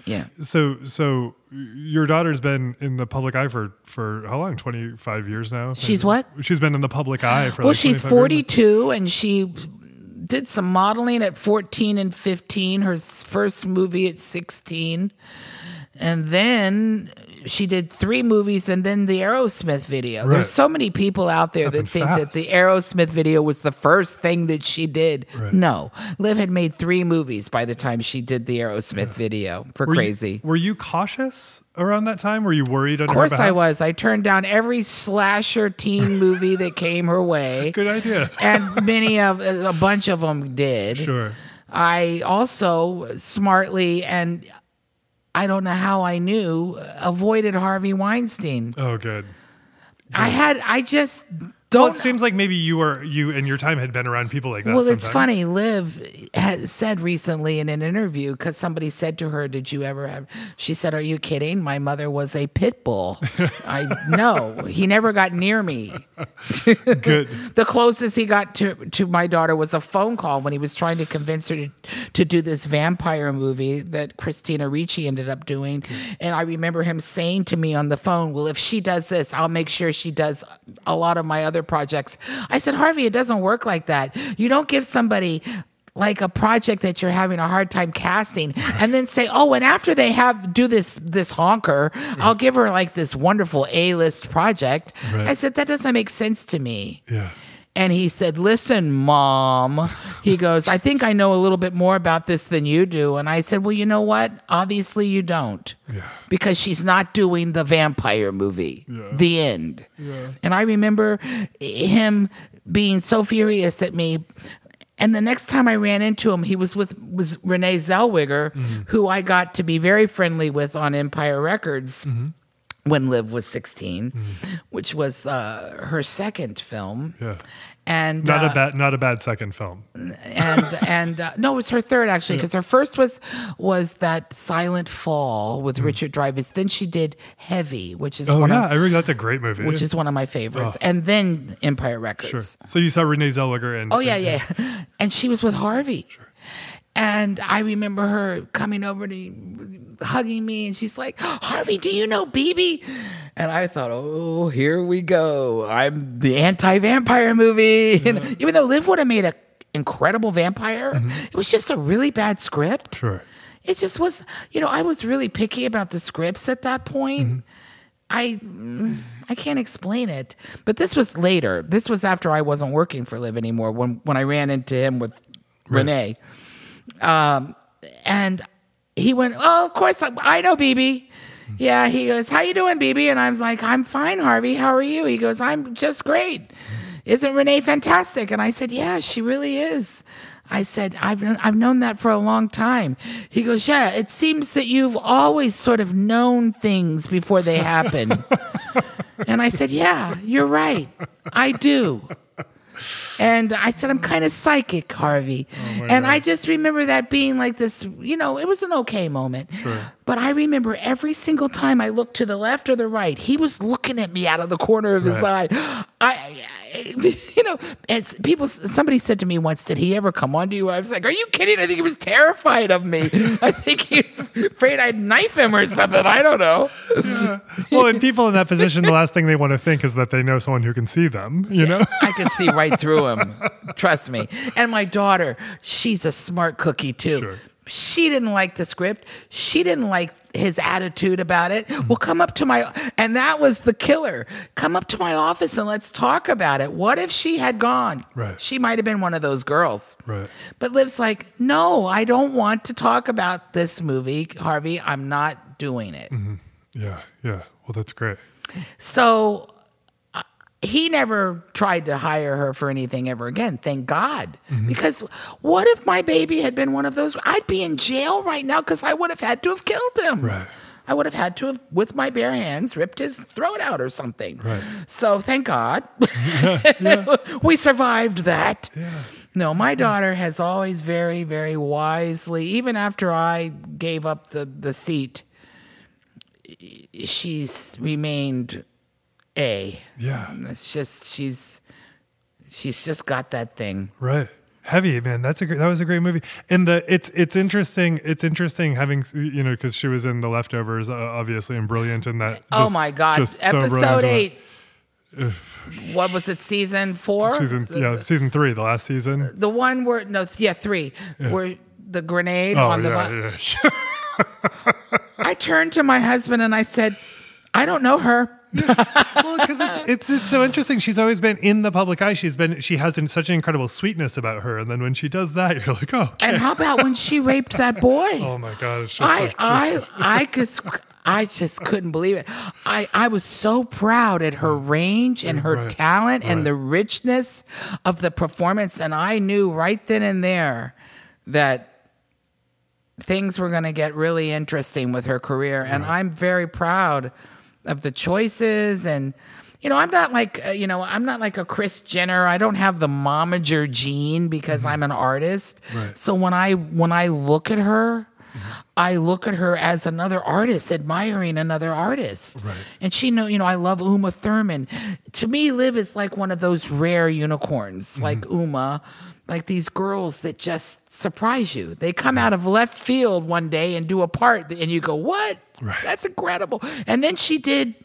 Yeah. So, so your daughter's been in the public eye for for how long? Twenty five years now. She's maybe? what? She's been in the public eye for. Well, like she's 25 years 42 and she did some modeling at 14 and 15, her first movie at 16. And then she did three movies and then the Aerosmith video. Right. There's so many people out there Happened that think that the fast. Aerosmith video was the first thing that she did. Right. No. Liv had made three movies by the time she did the Aerosmith video for Were you- Crazy. were you cautious around that time? Were you worried? Of course I was. I turned down every slasher teen [LAUGHS] movie that came her way. [LAUGHS] Good idea. and many of a bunch of them did. Sure. I also smartly and I don't know how I knew avoided Harvey Weinstein. Oh, good. I had I just Well, don't it seems like maybe you were you and your time had been around people like that. Well, it's funny. Liv has said recently in an interview because somebody said to her, "Did you ever have?" She said, "Are you kidding? My mother was a pit bull." I [LAUGHS] no, he never got near me. Good. [LAUGHS] The closest he got to to my daughter was a phone call when he was trying to convince her to, to do this vampire movie that Christina Ricci ended up doing. And I remember him saying to me on the phone, "Well, if she does this, I'll make sure she does a lot of my other projects." I said, "Harvey, it doesn't work like that. You don't give somebody like a project that you're having a hard time casting and then say oh and after they have do this this honker i'll give her like this wonderful a-list project Right. i said that doesn't make sense to me Yeah. And he said, Listen, mom. He goes, I think I know a little bit more about this than you do. And I said, Well, you know what? Obviously, you don't. Yeah. Because she's not doing the vampire movie. Yeah. The end. Yeah. And I remember him being so furious at me. And the next time I ran into him, he was with was Renee Zellweger, Mm-hmm. who I got to be very friendly with on Empire Records Mm-hmm. When Liv was 16, which was uh, her second film. Yeah. And Not uh, a bad not a bad second film. [LAUGHS] and and uh, no, it was her third actually because her first was was that Silent Fall with Richard Dreyfuss. Then she did Heavy, which is Mm. Oh one yeah, of I really that's a great movie. which is one of my favorites, and then Empire Records. sure. So you saw Renee Zellweger and Oh yeah, yeah, and she was with Harvey. And I remember her coming over to hugging me, and she's like, "Harvey, do you know Bebe?" And I thought, "Oh, here we go. I'm the anti-vampire movie." [LAUGHS] And mm-hmm. even though Liv would have made an incredible vampire, mm-hmm. it was just a really bad script. Sure. It just was, you know, I was really picky about the scripts at that point. Mm-hmm. I mm, I can't explain it, but this was later. This was after I wasn't working for Liv anymore when when I ran into him with Renee, um, and he went, "Oh, of course I, I know Bebe." Yeah, he goes, "How you doing, Bebe?" And I was like, "I'm fine, Harvey. How are you?" He goes, "I'm just great." Isn't Renee fantastic? And I said, "Yeah, she really is." I said, I've, I've known that for a long time. He goes, Yeah, it seems that you've always sort of known things before they happen. [LAUGHS] and I said, Yeah, you're right. I do. And I said, I'm kind of psychic, Harvey. Oh my and God. I just remember that being like this, you know, it was an okay moment. But I remember every single time I looked to the left or the right, he was looking at me out of the corner of his Right. eye. I, I [LAUGHS] you know, as people, somebody said to me once, "Did he ever come on to you?" I was like, "Are you kidding?" I think he was terrified of me. I think he was afraid I'd knife him or something. I don't know. well, and people in that position, the last thing they want to think is that they know someone who can see them. You [LAUGHS] know. I can see right through him. Trust me. And my daughter, she's a smart cookie too. Sure. she didn't like the script. She didn't like his attitude about it. Mm-hmm. Well, come up to my, and that was the killer. Come up to my office and let's talk about it. What if she had gone? Right. She might have been one of those girls. Right. But Liv's like, no, I don't want to talk about this movie, Harvey. I'm not doing it. Yeah. Yeah. Well, that's great. So he never tried to hire her for anything ever again. Thank God. Mm-hmm. Because what if my baby had been one of those? I'd be in jail right now because I would have had to have killed him. Right. I would have had to have, with my bare hands, ripped his throat out or something. Right. So thank God [LAUGHS] [LAUGHS] we survived that. No, my daughter has always very, very wisely, even after I gave up the, the seat, she's remained A. Yeah. It's just she's she's just got that thing. Right. Heavy man, that's a great, that was a great movie, and the it's it's interesting. It's interesting having you know because she was in the leftovers, uh, obviously, and brilliant in that. oh my God! just so Episode eight. what was it? Season four. Season yeah, season three, the last season. The one where no, yeah, three. Where the grenade Oh on the. yeah, bu- yeah. [LAUGHS] I turned to my husband and I said, "I don't know her." [LAUGHS] well, because it's, it's it's so interesting. She's always been in the public eye. She's been she has such an incredible sweetness about her, and then when she does that, you're like, oh, okay. And how about when she raped that boy? [LAUGHS] oh my god, it's just I like, I I just I just couldn't believe it. I I was so proud at her range and her Right, talent and right. the richness of the performance and I knew right then and there that things were going to get really interesting with her career and I'm very proud of the choices and you know, I'm not like uh, you know, I'm not like a Kris Jenner. I don't have the momager gene because I'm an artist. Right. So when I when I look at her, I look at her as another artist, admiring another artist. Right. And she know, you know, I love Uma Thurman. To me, Liv is like one of those rare unicorns, Mm-hmm. like Uma, like these girls that just surprise you. They come out of left field one day and do a part, and you go, "What? Right. That's incredible!" And then she did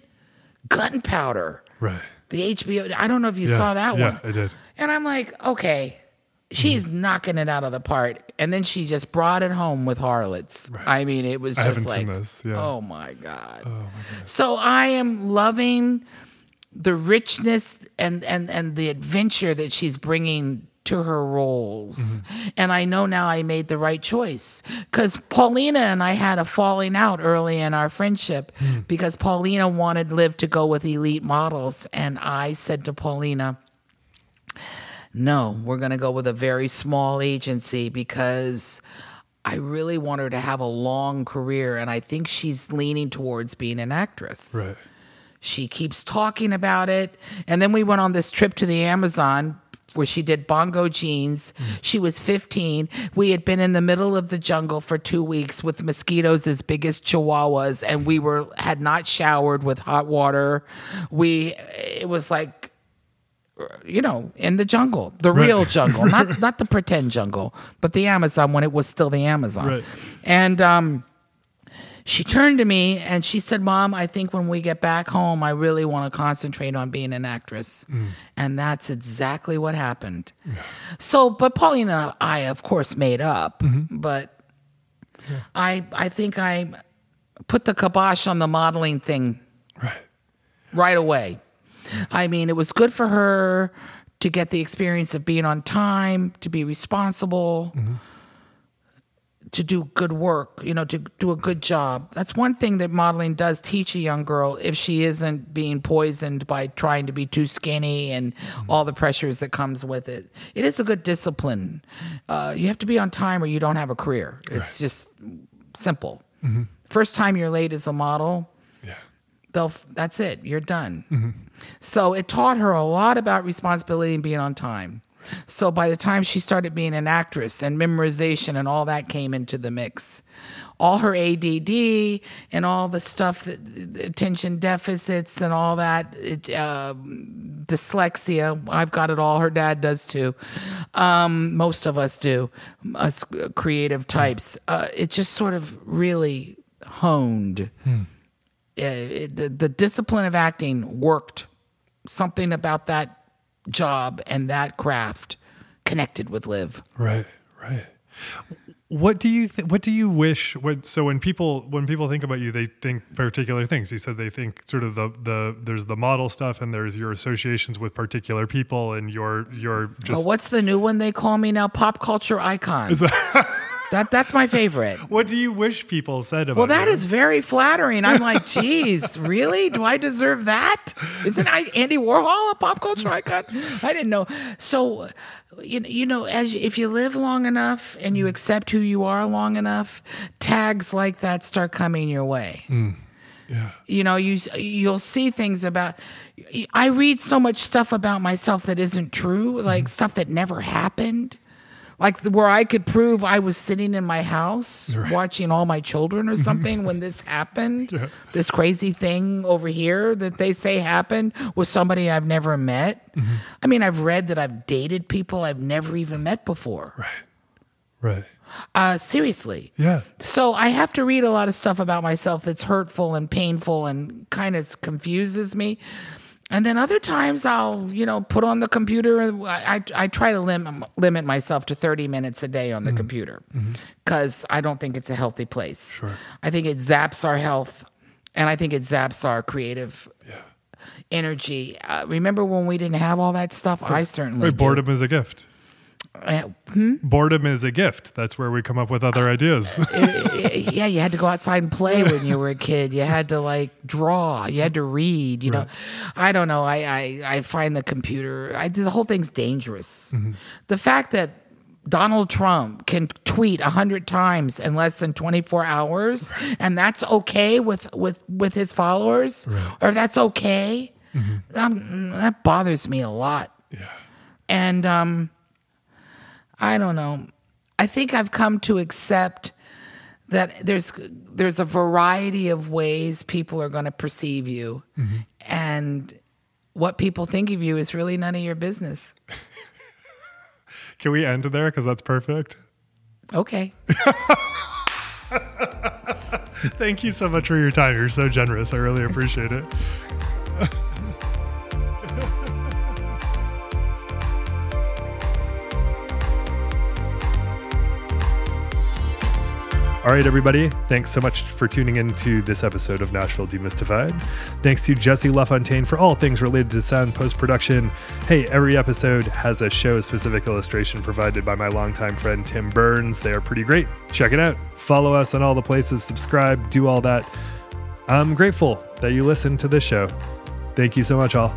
Gunpowder, right. the HBO. I don't know if you Yeah, saw that yeah, one. I did. And I'm like, okay, she's Mm-hmm. knocking it out of the park. And then she just brought it home with Harlots. I mean, it was just like, yeah. oh my God. So I am loving the richness and, and, and the adventure that she's bringing to her roles. Mm-hmm. And I know now I made the right choice because Paulina and I had a falling out early in our friendship Hmm. because Paulina wanted Liv to go with elite models. And I said to Paulina, no, we're going to go with a very small agency because I really want her to have a long career. And I think she's leaning towards being an actress. Right. She keeps talking about it. And then we went on this trip to the Amazon where she did bongo jeans. She was 15. We had been in the middle of the jungle for 2 weeks with mosquitoes as big as chihuahuas and we were had not showered with hot water. We it was like you know, in the jungle, the real jungle, not [LAUGHS] not the pretend jungle, but the Amazon when it was still the Amazon. Right. And um she turned to me and she said, Mom, I think when we get back home, I really want to concentrate on being an actress. Mm. And that's exactly what happened. So, but Paulina I, of course, made up, mm-hmm. but I, I think I put the kibosh on the modeling thing Right. right away. I mean, it was good for her to get the experience of being on time, to be responsible, mm-hmm. To do good work, you know, to do a good job. That's one thing that modeling does teach a young girl if she isn't being poisoned by trying to be too skinny and mm-hmm. all the pressures that comes with it. It is a good discipline. Uh, you have to be on time or you don't have a career. It's just simple. Mm-hmm. First time you're late as a model, Yeah. they'll that's it you're done mm-hmm. so it taught her a lot about responsibility and being on time so by the time she started being an actress and memorization and all that came into the mix all her add and all the stuff the attention deficits and all that it, um, dyslexia i've got it all her dad does too. Um, most of us do us creative types. Uh, it just sort of really honed. Uh, it, the, the discipline of acting worked. Something about that job and that craft connected with Liv. Right, right. What do you th- what do you wish what so when people when people think about you they think particular things. You said they think sort of the the there's the model stuff and there's your associations with particular people and your your oh, just Oh, what's the new one they call me now? Pop culture icon. [LAUGHS] that that's my favorite. [LAUGHS] What do you wish people said about Well, that you? is very flattering. I'm like, geez, really? Do I deserve that? Isn't I Andy Warhol a pop culture icon? I didn't know. So, you, you know, as if you live long enough and you accept who you are long enough, tags like that start coming your way. Mm, yeah. You know, you you'll see things about. I read so much stuff about myself that isn't true, like mm-hmm. stuff that never happened. Like where I could prove I was sitting in my house watching all my children or something when this happened. [LAUGHS] Yeah. This crazy thing over here that they say happened with somebody I've never met. I mean, I've read that I've dated people I've never even met before. Right. Right. Uh, seriously. Yeah. So I have to read a lot of stuff about myself that's hurtful and painful and kind of confuses me. And then other times I'll, you know, put on the computer. I, I, I try to lim- limit myself to 30 minutes a day on the computer because I don't think it's a healthy place. Sure. I think it zaps our health and I think it zaps our creative energy. Uh, remember when we didn't have all that stuff? I certainly Right, boredom is a gift. Uh, Boredom is a gift. That's where we come up with other ideas. yeah, you had to go outside and play when you were a kid. You had to like draw. You had to read. You know, I don't know. I I, I find the computer. I the whole thing's dangerous. The fact that Donald Trump can tweet a hundred times in less than twenty four hours, and that's okay with with with his followers, or that's okay. Um, that bothers me a lot. yeah. And um, I don't know. I think I've come to accept that there's there's a variety of ways people are going to perceive you, mm-hmm. and what people think of you is really none of your business. [LAUGHS] Can we end there? Because that's perfect. Okay. [LAUGHS] Thank you so much for your time. You're so generous. I really appreciate it. [LAUGHS] All right, everybody. Thanks so much for tuning in to this episode of Nashville Demystified. Thanks to Jesse LaFontaine for all things related to sound post production. Hey, every episode has a show specific illustration provided by my longtime friend Tim Burns. They are pretty great. Check it out. Follow us on all the places, subscribe, do all that. I'm grateful that you listen to this show. Thank you so much, all.